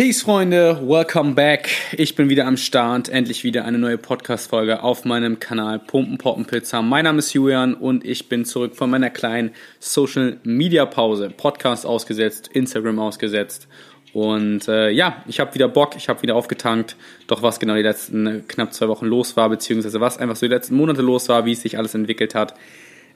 Peace, Freunde, welcome back. Ich bin wieder am Start. Endlich wieder eine neue Podcast-Folge auf meinem Kanal Pumpen Poppen Pizza. Mein Name ist Julian und ich bin zurück von meiner kleinen Social Media Pause. Podcast ausgesetzt, Instagram ausgesetzt. Und äh, ja, ich habe wieder Bock, ich habe wieder aufgetankt. Doch was genau die letzten äh, knapp zwei Wochen los war, beziehungsweise was einfach so die letzten Monate los war, wie es sich alles entwickelt hat,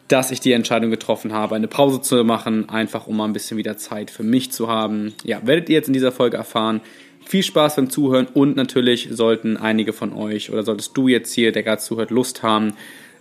dass ich die Entscheidung getroffen habe, eine Pause zu machen, einfach um mal ein bisschen wieder Zeit für mich zu haben. Ja, werdet ihr jetzt in dieser Folge erfahren. Viel Spaß beim Zuhören und natürlich sollten einige von euch oder solltest du jetzt hier, der gerade zuhört, Lust haben,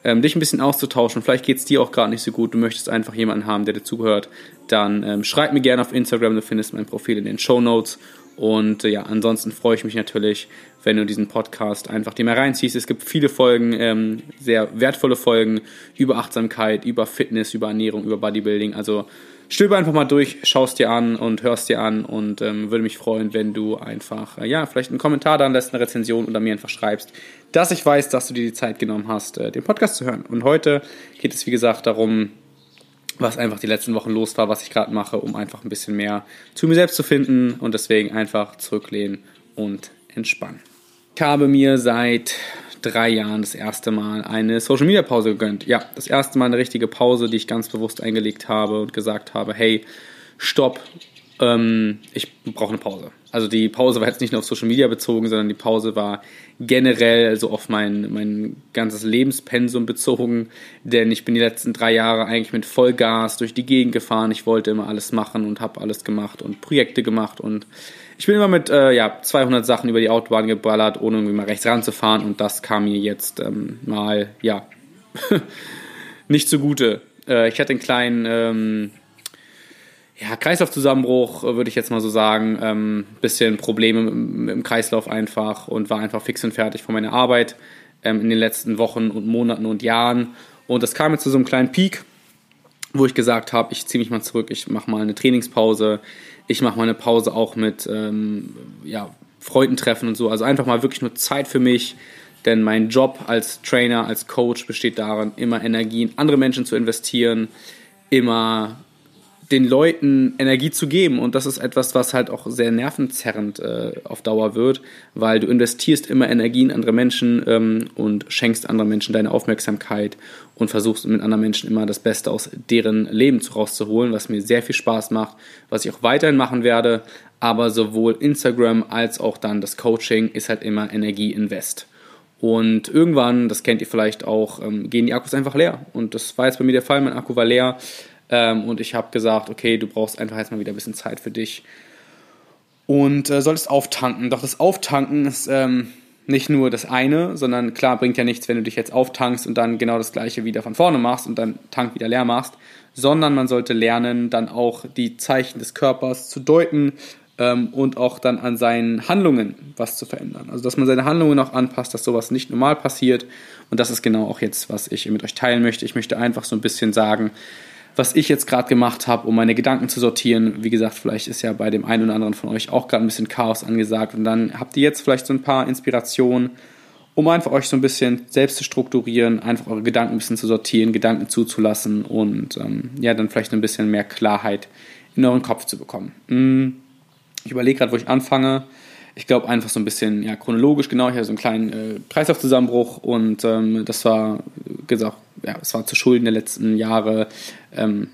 ähm, dich ein bisschen auszutauschen. Vielleicht geht es dir auch gerade nicht so gut, du möchtest einfach jemanden haben, der dir zuhört, dann ähm, schreib mir gerne auf Instagram, du findest mein Profil in den Show Notes und äh, ja, ansonsten freue ich mich natürlich, wenn du diesen Podcast einfach dir mal reinziehst. Es gibt viele Folgen, ähm, sehr wertvolle Folgen über Achtsamkeit, über Fitness, über Ernährung, über Bodybuilding. Also stöber einfach mal durch, schaust dir an und hörst dir an und ähm, würde mich freuen, wenn du einfach, äh, ja, vielleicht einen Kommentar da lässt, eine Rezension oder mir einfach schreibst, dass ich weiß, dass du dir die Zeit genommen hast, äh, den Podcast zu hören. Und heute geht es, wie gesagt, darum, was einfach die letzten Wochen los war, was ich gerade mache, um einfach ein bisschen mehr zu mir selbst zu finden und deswegen einfach zurücklehnen und entspannen. Ich habe mir seit drei Jahren das erste Mal eine Social Media Pause gegönnt. Ja, das erste Mal eine richtige Pause, die ich ganz bewusst eingelegt habe und gesagt habe, hey, stopp, ähm, ich brauche eine Pause. Also die Pause war jetzt nicht nur auf Social Media bezogen, sondern die Pause war generell so auf mein, mein ganzes Lebenspensum bezogen. Denn ich bin die letzten drei Jahre eigentlich mit Vollgas durch die Gegend gefahren. Ich wollte immer alles machen und habe alles gemacht und Projekte gemacht. Und ich bin immer mit äh, ja, 200 Sachen über die Autobahn geballert, ohne irgendwie mal rechts ranzufahren. Und das kam mir jetzt ähm, mal, ja, nicht zugute. Äh, ich hatte einen kleinen... Ähm, ja, Kreislaufzusammenbruch, äh, würde ich jetzt mal so sagen. Ähm, bisschen Probleme im, im, Kreislauf einfach und war einfach fix und fertig von meiner Arbeit ähm, in den letzten Wochen und Monaten und Jahren. Und das kam jetzt zu so einem kleinen Peak, wo ich gesagt habe, ich ziehe mich mal zurück, ich mache mal eine Trainingspause, ich mache mal eine Pause auch mit ähm, ja, Freundentreffen und so. Also einfach mal wirklich nur Zeit für mich. Denn mein Job als Trainer, als Coach besteht darin, immer Energie in andere Menschen zu investieren, immer den Leuten Energie zu geben. Und das ist etwas, was halt auch sehr nervenzerrend äh, auf Dauer wird, weil du investierst immer Energie in andere Menschen ähm, und schenkst anderen Menschen deine Aufmerksamkeit und versuchst mit anderen Menschen immer das Beste aus deren Leben rauszuholen, was mir sehr viel Spaß macht, was ich auch weiterhin machen werde. Aber sowohl Instagram als auch dann das Coaching ist halt immer Energieinvest. Und irgendwann, das kennt ihr vielleicht auch, ähm, gehen die Akkus einfach leer. Und das war jetzt bei mir der Fall. Mein Akku war leer. Ähm, und ich habe gesagt, okay, du brauchst einfach jetzt mal wieder ein bisschen Zeit für dich und äh, solltest auftanken. Doch das Auftanken ist ähm, nicht nur das eine, sondern klar bringt ja nichts, wenn du dich jetzt auftankst und dann genau das gleiche wieder von vorne machst und dann Tank wieder leer machst, sondern man sollte lernen, dann auch die Zeichen des Körpers zu deuten ähm, und auch dann an seinen Handlungen was zu verändern. Also dass man seine Handlungen auch anpasst, dass sowas nicht normal passiert und das ist genau auch jetzt, was ich mit euch teilen möchte. Ich möchte einfach so ein bisschen sagen, was ich jetzt gerade gemacht habe, um meine Gedanken zu sortieren. Wie gesagt, vielleicht ist ja bei dem einen oder anderen von euch auch gerade ein bisschen Chaos angesagt und dann habt ihr jetzt vielleicht so ein paar Inspirationen, um einfach euch so ein bisschen selbst zu strukturieren, einfach eure Gedanken ein bisschen zu sortieren, Gedanken zuzulassen und ähm, ja, dann vielleicht ein bisschen mehr Klarheit in euren Kopf zu bekommen. Hm, ich überlege gerade, wo ich anfange. Ich glaube einfach so ein bisschen ja, chronologisch genau. Ich hatte so einen kleinen äh, Kreislaufzusammenbruch und ähm, das war, gesagt, ja, es war zu Schulden der letzten Jahre ähm,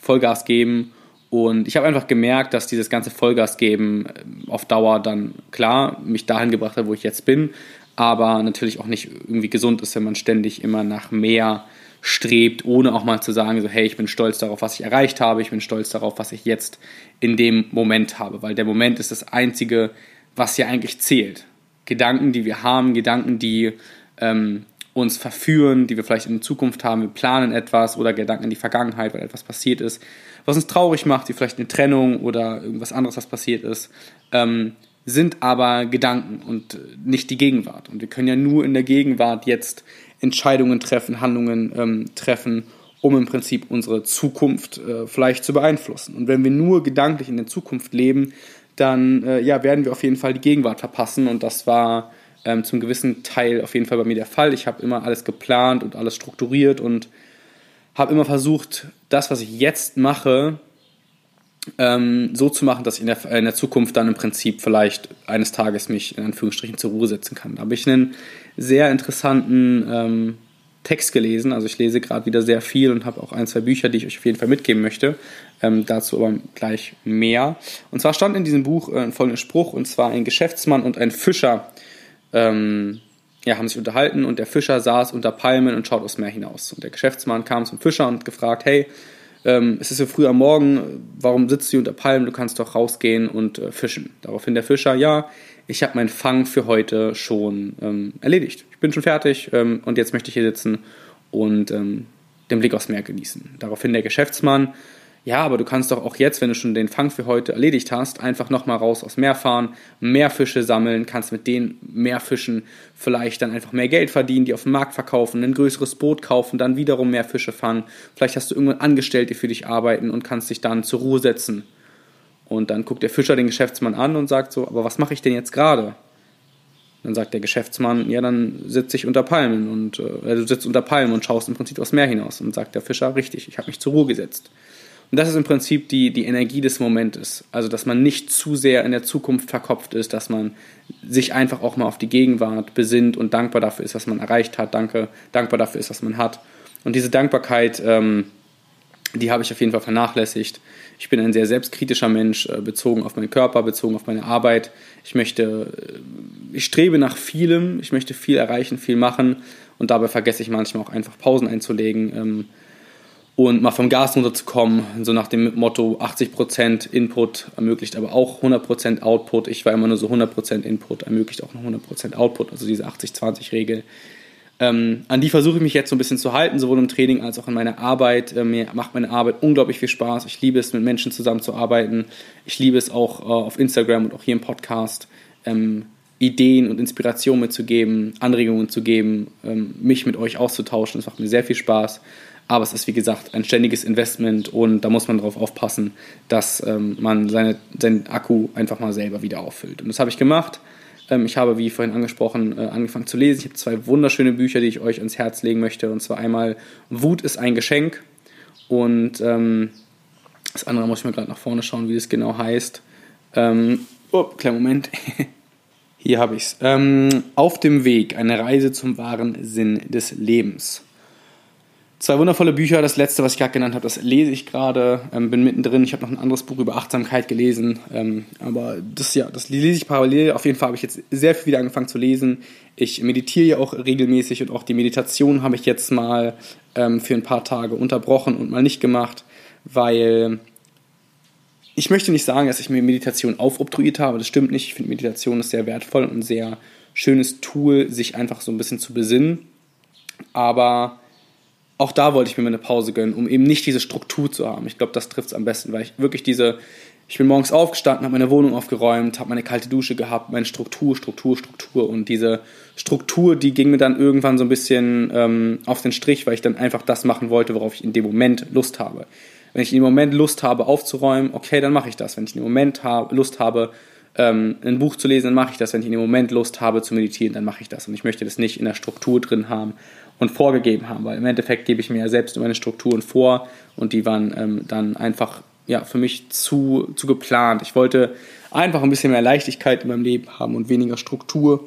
Vollgas geben. Und ich habe einfach gemerkt, dass dieses ganze Vollgas geben ähm, auf Dauer dann klar mich dahin gebracht hat, wo ich jetzt bin, aber natürlich auch nicht irgendwie gesund ist, wenn man ständig immer nach mehr strebt, ohne auch mal zu sagen, so hey, ich bin stolz darauf, was ich erreicht habe, ich bin stolz darauf, was ich jetzt in dem Moment habe, weil der Moment ist das Einzige, was ja eigentlich zählt. Gedanken, die wir haben, Gedanken, die ähm, uns verführen, die wir vielleicht in Zukunft haben. Wir planen etwas oder Gedanken in die Vergangenheit, weil etwas passiert ist, was uns traurig macht, wie vielleicht eine Trennung oder irgendwas anderes, was passiert ist, ähm, sind aber Gedanken und nicht die Gegenwart. Und wir können ja nur in der Gegenwart jetzt Entscheidungen treffen, Handlungen ähm, treffen, um im Prinzip unsere Zukunft äh, vielleicht zu beeinflussen. Und wenn wir nur gedanklich in der Zukunft leben, dann äh, ja, werden wir auf jeden Fall die Gegenwart verpassen. Und das war ähm, zum gewissen Teil auf jeden Fall bei mir der Fall. Ich habe immer alles geplant und alles strukturiert und habe immer versucht, das, was ich jetzt mache, ähm, so zu machen, dass ich in der, in der Zukunft dann im Prinzip vielleicht eines Tages mich in Anführungsstrichen zur Ruhe setzen kann. Da habe ich einen sehr interessanten ähm, Text gelesen. Also ich lese gerade wieder sehr viel und habe auch ein, zwei Bücher, die ich euch auf jeden Fall mitgeben möchte. Ähm, dazu aber gleich mehr. Und zwar stand in diesem Buch äh, ein folgender Spruch, und zwar ein Geschäftsmann und ein Fischer ähm, ja, haben sich unterhalten und der Fischer saß unter Palmen und schaut aufs Meer hinaus. Und der Geschäftsmann kam zum Fischer und gefragt, hey, ähm, es ist ja früh am Morgen, warum sitzt du unter Palmen, du kannst doch rausgehen und äh, fischen. Daraufhin der Fischer, ja, ich habe meinen Fang für heute schon ähm, erledigt. Ich bin schon fertig ähm, und jetzt möchte ich hier sitzen und ähm, den Blick aufs Meer genießen. Daraufhin der Geschäftsmann, ja, aber du kannst doch auch jetzt, wenn du schon den Fang für heute erledigt hast, einfach nochmal raus aufs Meer fahren, mehr Fische sammeln, kannst mit den mehr Fischen vielleicht dann einfach mehr Geld verdienen, die auf dem Markt verkaufen, ein größeres Boot kaufen, dann wiederum mehr Fische fangen. Vielleicht hast du irgendwann Angestellte für dich arbeiten und kannst dich dann zur Ruhe setzen. Und dann guckt der Fischer den Geschäftsmann an und sagt so, aber was mache ich denn jetzt gerade? Dann sagt der Geschäftsmann, ja, dann sitze ich unter Palmen und äh, du sitzt unter Palmen und schaust im Prinzip aufs Meer hinaus. Und sagt der Fischer, richtig, ich habe mich zur Ruhe gesetzt. Und das ist im Prinzip die, die Energie des Momentes. Also, dass man nicht zu sehr in der Zukunft verkopft ist, dass man sich einfach auch mal auf die Gegenwart besinnt und dankbar dafür ist, was man erreicht hat, danke, dankbar dafür ist, was man hat. Und diese Dankbarkeit, ähm, die habe ich auf jeden Fall vernachlässigt. Ich bin ein sehr selbstkritischer Mensch, äh, bezogen auf meinen Körper, bezogen auf meine Arbeit. Ich möchte, äh, ich strebe nach vielem, ich möchte viel erreichen, viel machen und dabei vergesse ich manchmal auch einfach Pausen einzulegen. Ähm, und mal vom Gas runterzukommen, so nach dem Motto 80% Input ermöglicht aber auch 100% Output. Ich war immer nur so 100% Input, ermöglicht auch noch 100% Output, also diese 80-20-Regel. Ähm, an die versuche ich mich jetzt so ein bisschen zu halten, sowohl im Training als auch in meiner Arbeit. Äh, mir macht meine Arbeit unglaublich viel Spaß. Ich liebe es, mit Menschen zusammenzuarbeiten. Ich liebe es auch äh, auf Instagram und auch hier im Podcast. Ähm, Ideen und Inspirationen mitzugeben, Anregungen zu geben, ähm, mich mit euch auszutauschen. Das macht mir sehr viel Spaß. Aber es ist, wie gesagt, ein ständiges Investment und da muss man darauf aufpassen, dass ähm, man seine, seinen Akku einfach mal selber wieder auffüllt. Und das habe ich gemacht. Ähm, ich habe, wie vorhin angesprochen, äh, angefangen zu lesen. Ich habe zwei wunderschöne Bücher, die ich euch ans Herz legen möchte. Und zwar einmal Wut ist ein Geschenk und ähm, das andere muss ich mir gerade nach vorne schauen, wie das genau heißt. Ähm, oh, kleinen Moment. Hier habe ich es. Ähm, auf dem Weg, eine Reise zum wahren Sinn des Lebens. Zwei wundervolle Bücher. Das letzte, was ich gerade genannt habe, das lese ich gerade. Ähm, bin mittendrin. Ich habe noch ein anderes Buch über Achtsamkeit gelesen. Ähm, aber das ja, das lese ich parallel. Auf jeden Fall habe ich jetzt sehr viel wieder angefangen zu lesen. Ich meditiere ja auch regelmäßig und auch die Meditation habe ich jetzt mal ähm, für ein paar Tage unterbrochen und mal nicht gemacht, weil ich möchte nicht sagen, dass ich mir Meditation aufobtruiert habe. Das stimmt nicht. Ich finde Meditation ist sehr wertvoll und ein sehr schönes Tool, sich einfach so ein bisschen zu besinnen. Aber auch da wollte ich mir eine Pause gönnen, um eben nicht diese Struktur zu haben. Ich glaube, das trifft es am besten, weil ich wirklich diese, ich bin morgens aufgestanden, habe meine Wohnung aufgeräumt, habe meine kalte Dusche gehabt, meine Struktur, Struktur, Struktur. Und diese Struktur, die ging mir dann irgendwann so ein bisschen ähm, auf den Strich, weil ich dann einfach das machen wollte, worauf ich in dem Moment Lust habe. Wenn ich in dem Moment Lust habe, aufzuräumen, okay, dann mache ich das. Wenn ich in dem Moment habe, Lust habe, ähm, ein Buch zu lesen, dann mache ich das. Wenn ich in dem Moment Lust habe zu meditieren, dann mache ich das. Und ich möchte das nicht in der Struktur drin haben und vorgegeben haben, weil im Endeffekt gebe ich mir ja selbst meine Strukturen vor und die waren ähm, dann einfach ja, für mich zu, zu geplant. Ich wollte einfach ein bisschen mehr Leichtigkeit in meinem Leben haben und weniger Struktur.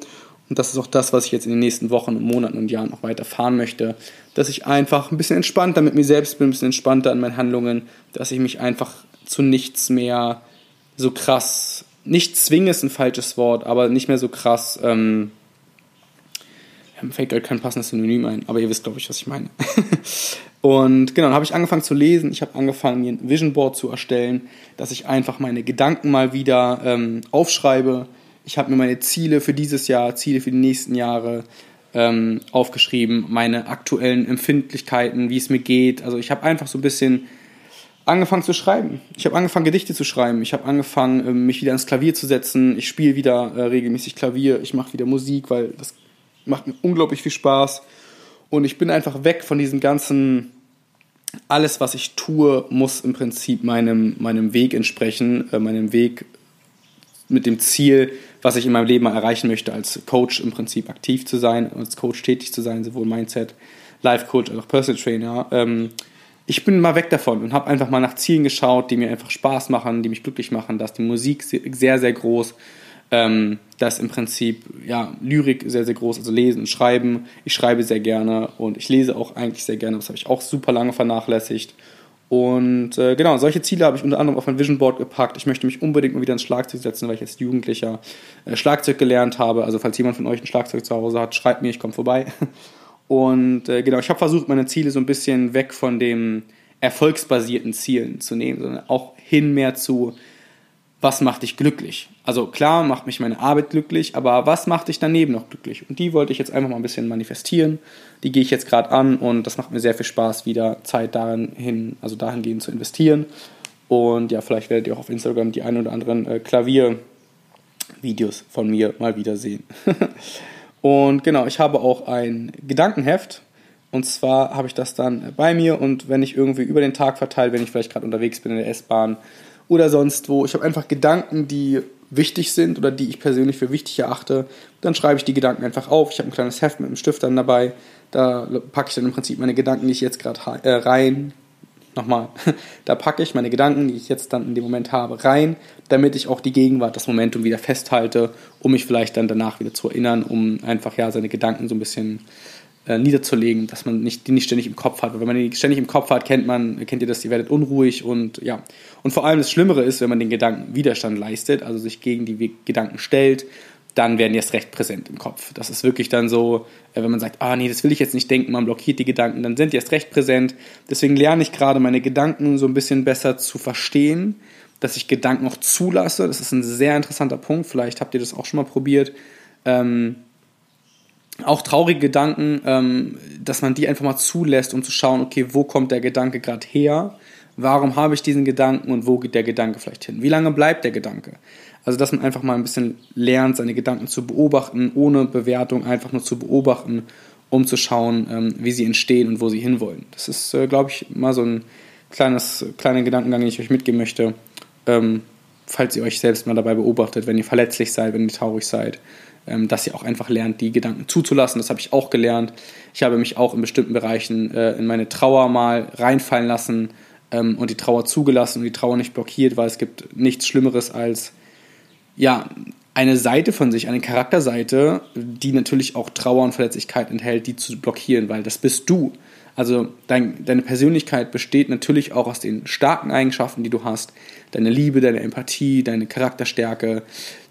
Und das ist auch das, was ich jetzt in den nächsten Wochen und Monaten und Jahren noch weiter fahren möchte. Dass ich einfach ein bisschen entspannter mit mir selbst bin, ein bisschen entspannter in meinen Handlungen, dass ich mich einfach zu nichts mehr so krass, nicht zwinge ist ein falsches Wort, aber nicht mehr so krass ähm, mir fällt gerade kein passendes Synonym ein, aber ihr wisst, glaube ich, was ich meine. und genau, dann habe ich angefangen zu lesen. Ich habe angefangen, mir ein Vision Board zu erstellen, dass ich einfach meine Gedanken mal wieder ähm, aufschreibe. Ich habe mir meine Ziele für dieses Jahr, Ziele für die nächsten Jahre ähm, aufgeschrieben, meine aktuellen Empfindlichkeiten, wie es mir geht. Also ich habe einfach so ein bisschen angefangen zu schreiben. Ich habe angefangen, Gedichte zu schreiben. Ich habe angefangen, ähm, mich wieder ans Klavier zu setzen. Ich spiele wieder äh, regelmäßig Klavier. Ich mache wieder Musik, weil das macht mir unglaublich viel Spaß. Und ich bin einfach weg von diesem ganzen, alles, was ich tue, muss im Prinzip meinem, meinem Weg entsprechen, äh, meinem Weg mit dem Ziel, was ich in meinem Leben mal erreichen möchte, als Coach im Prinzip aktiv zu sein, als Coach tätig zu sein, sowohl Mindset, Life Coach als auch Personal Trainer. Ähm, ich bin mal weg davon und habe einfach mal nach Zielen geschaut, die mir einfach Spaß machen, die mich glücklich machen. Da ist die Musik sehr, sehr groß. Ähm, da ist im Prinzip ja, Lyrik sehr, sehr groß, also Lesen und Schreiben. Ich schreibe sehr gerne und ich lese auch eigentlich sehr gerne. Das habe ich auch super lange vernachlässigt. Und äh, genau, solche Ziele habe ich unter anderem auf mein Vision Board gepackt. Ich möchte mich unbedingt mal wieder ins Schlagzeug setzen, weil ich als Jugendlicher äh, Schlagzeug gelernt habe. Also falls jemand von euch ein Schlagzeug zu Hause hat, schreibt mir, ich komme vorbei. Und äh, genau, ich habe versucht, meine Ziele so ein bisschen weg von den erfolgsbasierten Zielen zu nehmen, sondern auch hin mehr zu, was macht dich glücklich? Also klar macht mich meine Arbeit glücklich, aber was macht dich daneben noch glücklich? Und die wollte ich jetzt einfach mal ein bisschen manifestieren. Die gehe ich jetzt gerade an und das macht mir sehr viel Spaß, wieder Zeit darin hin, also dahingehend zu investieren. Und ja, vielleicht werdet ihr auch auf Instagram die ein oder anderen äh, Klaviervideos von mir mal wieder sehen. und genau, ich habe auch ein Gedankenheft. Und zwar habe ich das dann bei mir und wenn ich irgendwie über den Tag verteilt, wenn ich vielleicht gerade unterwegs bin in der S-Bahn, oder sonst wo. Ich habe einfach Gedanken, die wichtig sind oder die ich persönlich für wichtig erachte. Dann schreibe ich die Gedanken einfach auf. Ich habe ein kleines Heft mit einem Stift dann dabei. Da packe ich dann im Prinzip meine Gedanken, die ich jetzt gerade äh, rein. Nochmal, da packe ich meine Gedanken, die ich jetzt dann in dem Moment habe, rein, damit ich auch die Gegenwart, das Momentum wieder festhalte, um mich vielleicht dann danach wieder zu erinnern, um einfach ja seine Gedanken so ein bisschen äh, niederzulegen, dass man nicht, die nicht ständig im Kopf hat. Weil wenn man die ständig im Kopf hat, kennt man, kennt ihr das, ihr werdet unruhig und ja. Und vor allem das Schlimmere ist, wenn man den Gedanken Widerstand leistet, also sich gegen die Gedanken stellt, dann werden die erst recht präsent im Kopf. Das ist wirklich dann so, äh, wenn man sagt, ah nee, das will ich jetzt nicht denken, man blockiert die Gedanken, dann sind die erst recht präsent. Deswegen lerne ich gerade meine Gedanken so ein bisschen besser zu verstehen, dass ich Gedanken auch zulasse. Das ist ein sehr interessanter Punkt. Vielleicht habt ihr das auch schon mal probiert. Ähm, auch traurige Gedanken, ähm, dass man die einfach mal zulässt, um zu schauen, okay, wo kommt der Gedanke gerade her? Warum habe ich diesen Gedanken und wo geht der Gedanke vielleicht hin? Wie lange bleibt der Gedanke? Also, dass man einfach mal ein bisschen lernt, seine Gedanken zu beobachten, ohne Bewertung, einfach nur zu beobachten, um zu schauen, ähm, wie sie entstehen und wo sie hinwollen. Das ist, äh, glaube ich, mal so ein kleines, kleiner Gedankengang, den ich euch mitgeben möchte, ähm, falls ihr euch selbst mal dabei beobachtet, wenn ihr verletzlich seid, wenn ihr traurig seid, ähm, dass ihr auch einfach lernt, die Gedanken zuzulassen. Das habe ich auch gelernt. Ich habe mich auch in bestimmten Bereichen äh, in meine Trauer mal reinfallen lassen und die Trauer zugelassen und die Trauer nicht blockiert, weil es gibt nichts Schlimmeres als ja, eine Seite von sich, eine Charakterseite, die natürlich auch Trauer und Verletzlichkeit enthält, die zu blockieren, weil das bist du. Also dein, deine Persönlichkeit besteht natürlich auch aus den starken Eigenschaften, die du hast. Deine Liebe, deine Empathie, deine Charakterstärke,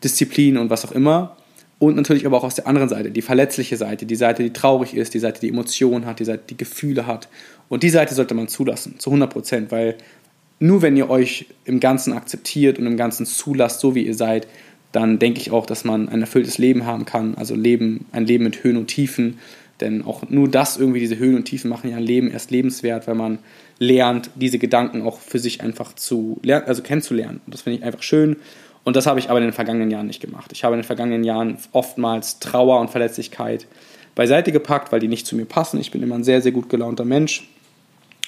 Disziplin und was auch immer und natürlich aber auch aus der anderen Seite, die verletzliche Seite, die Seite, die traurig ist, die Seite, die Emotionen hat, die Seite, die Gefühle hat. Und die Seite sollte man zulassen, zu 100 Prozent, weil nur wenn ihr euch im Ganzen akzeptiert und im Ganzen zulasst, so wie ihr seid, dann denke ich auch, dass man ein erfülltes Leben haben kann, also Leben, ein Leben mit Höhen und Tiefen. Denn auch nur das irgendwie, diese Höhen und Tiefen machen ja ein Leben erst lebenswert, wenn man lernt, diese Gedanken auch für sich einfach zu lernen, also kennenzulernen. Und das finde ich einfach schön. Und das habe ich aber in den vergangenen Jahren nicht gemacht. Ich habe in den vergangenen Jahren oftmals Trauer und Verletzlichkeit beiseite gepackt, weil die nicht zu mir passen. Ich bin immer ein sehr, sehr gut gelaunter Mensch.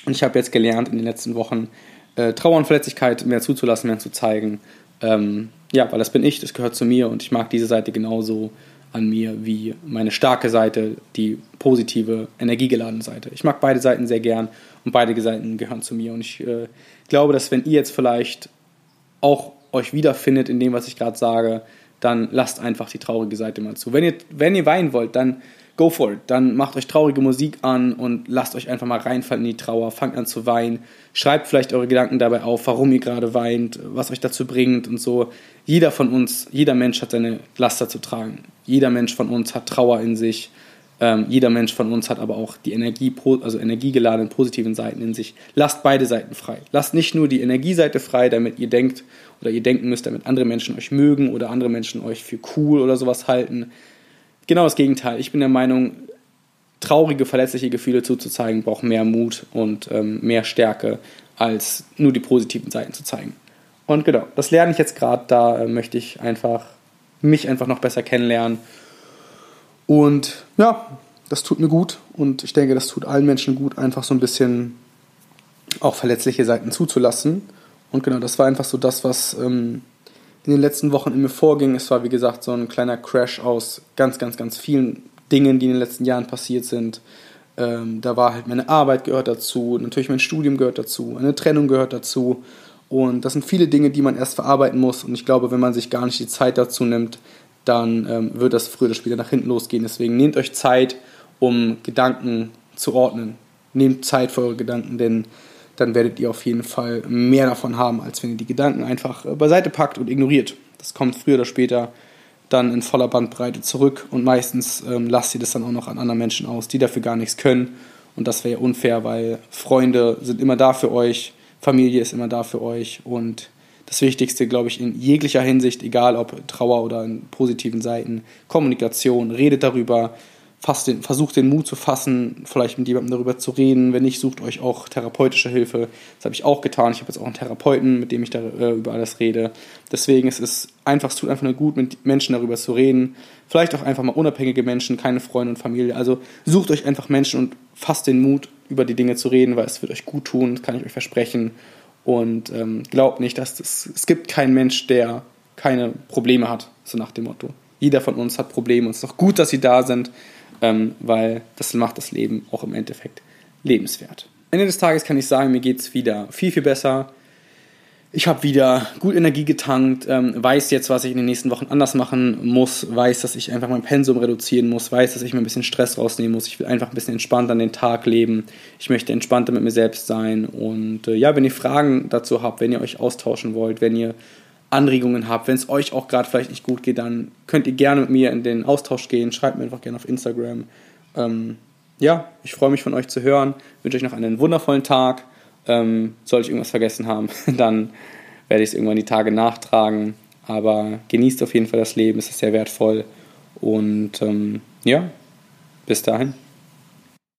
Und ich habe jetzt gelernt, in den letzten Wochen äh, Trauer und Verletzlichkeit mehr zuzulassen, mehr zu zeigen. Ähm, ja, weil das bin ich, das gehört zu mir und ich mag diese Seite genauso an mir wie meine starke Seite, die positive, energiegeladene Seite. Ich mag beide Seiten sehr gern und beide Seiten gehören zu mir. Und ich äh, glaube, dass wenn ihr jetzt vielleicht auch euch wiederfindet in dem, was ich gerade sage, dann lasst einfach die traurige Seite mal zu. Wenn ihr, wenn ihr weinen wollt, dann go for it. Dann macht euch traurige Musik an und lasst euch einfach mal reinfallen in die Trauer. Fangt an zu weinen. Schreibt vielleicht eure Gedanken dabei auf, warum ihr gerade weint, was euch dazu bringt und so. Jeder von uns, jeder Mensch hat seine Laster zu tragen. Jeder Mensch von uns hat Trauer in sich. Ähm, jeder Mensch von uns hat aber auch die Energie, also energiegeladenen positiven Seiten in sich. Lasst beide Seiten frei. Lasst nicht nur die Energieseite frei, damit ihr denkt oder ihr denken müsst, damit andere Menschen euch mögen oder andere Menschen euch für cool oder sowas halten. Genau das Gegenteil. Ich bin der Meinung, traurige, verletzliche Gefühle zuzuzeigen, braucht mehr Mut und ähm, mehr Stärke, als nur die positiven Seiten zu zeigen. Und genau, das lerne ich jetzt gerade. Da äh, möchte ich einfach mich einfach noch besser kennenlernen. Und ja, das tut mir gut und ich denke, das tut allen Menschen gut, einfach so ein bisschen auch verletzliche Seiten zuzulassen und genau, das war einfach so das, was ähm, in den letzten Wochen in mir vorging. Es war, wie gesagt, so ein kleiner Crash aus ganz, ganz, ganz vielen Dingen, die in den letzten Jahren passiert sind. Ähm, da war halt meine Arbeit gehört dazu, natürlich mein Studium gehört dazu, eine Trennung gehört dazu. Und das sind viele Dinge, die man erst verarbeiten muss. Und ich glaube, wenn man sich gar nicht die Zeit dazu nimmt, dann ähm, wird das früher oder später nach hinten losgehen. Deswegen nehmt euch Zeit, um Gedanken zu ordnen. Nehmt Zeit für eure Gedanken, denn dann werdet ihr auf jeden Fall mehr davon haben, als wenn ihr die Gedanken einfach äh, beiseite packt und ignoriert. Das kommt früher oder später dann in voller Bandbreite zurück und meistens ähm, lasst ihr das dann auch noch an anderen Menschen aus, die dafür gar nichts können. Und das wäre ja unfair, weil Freunde sind immer da für euch, Familie ist immer da für euch und das Wichtigste, glaube ich, in jeglicher Hinsicht, egal ob Trauer oder in positiven Seiten, Kommunikation, redet darüber, den, versucht den Mut zu fassen, vielleicht mit jemandem darüber zu reden. Wenn nicht, sucht euch auch therapeutische Hilfe. Das habe ich auch getan. Ich habe jetzt auch einen Therapeuten, mit dem ich da äh, über alles rede. Deswegen ist es einfach, es tut einfach nur gut, mit Menschen darüber zu reden. Vielleicht auch einfach mal unabhängige Menschen, keine Freunde und Familie. Also sucht euch einfach Menschen und fasst den Mut, über die Dinge zu reden, weil es wird euch gut tun, das kann ich euch versprechen. Und ähm, glaubt nicht, dass das, es gibt keinen Mensch, der keine Probleme hat, so nach dem Motto. Jeder von uns hat Probleme und es ist doch gut, dass sie da sind ähm, weil das macht das Leben auch im Endeffekt lebenswert. Ende des Tages kann ich sagen, mir geht es wieder viel, viel besser. Ich habe wieder gut Energie getankt, ähm, weiß jetzt, was ich in den nächsten Wochen anders machen muss, weiß, dass ich einfach mein Pensum reduzieren muss, weiß, dass ich mir ein bisschen Stress rausnehmen muss. Ich will einfach ein bisschen entspannter an den Tag leben. Ich möchte entspannter mit mir selbst sein. Und äh, ja, wenn ihr Fragen dazu habt, wenn ihr euch austauschen wollt, wenn ihr Anregungen habt, wenn es euch auch gerade vielleicht nicht gut geht, dann könnt ihr gerne mit mir in den Austausch gehen. Schreibt mir einfach gerne auf Instagram. Ähm, ja, ich freue mich von euch zu hören. Wünsche euch noch einen wundervollen Tag. Ähm, soll ich irgendwas vergessen haben, dann werde ich es irgendwann die Tage nachtragen. Aber genießt auf jeden Fall das Leben, es ist sehr wertvoll. Und ähm, ja, bis dahin.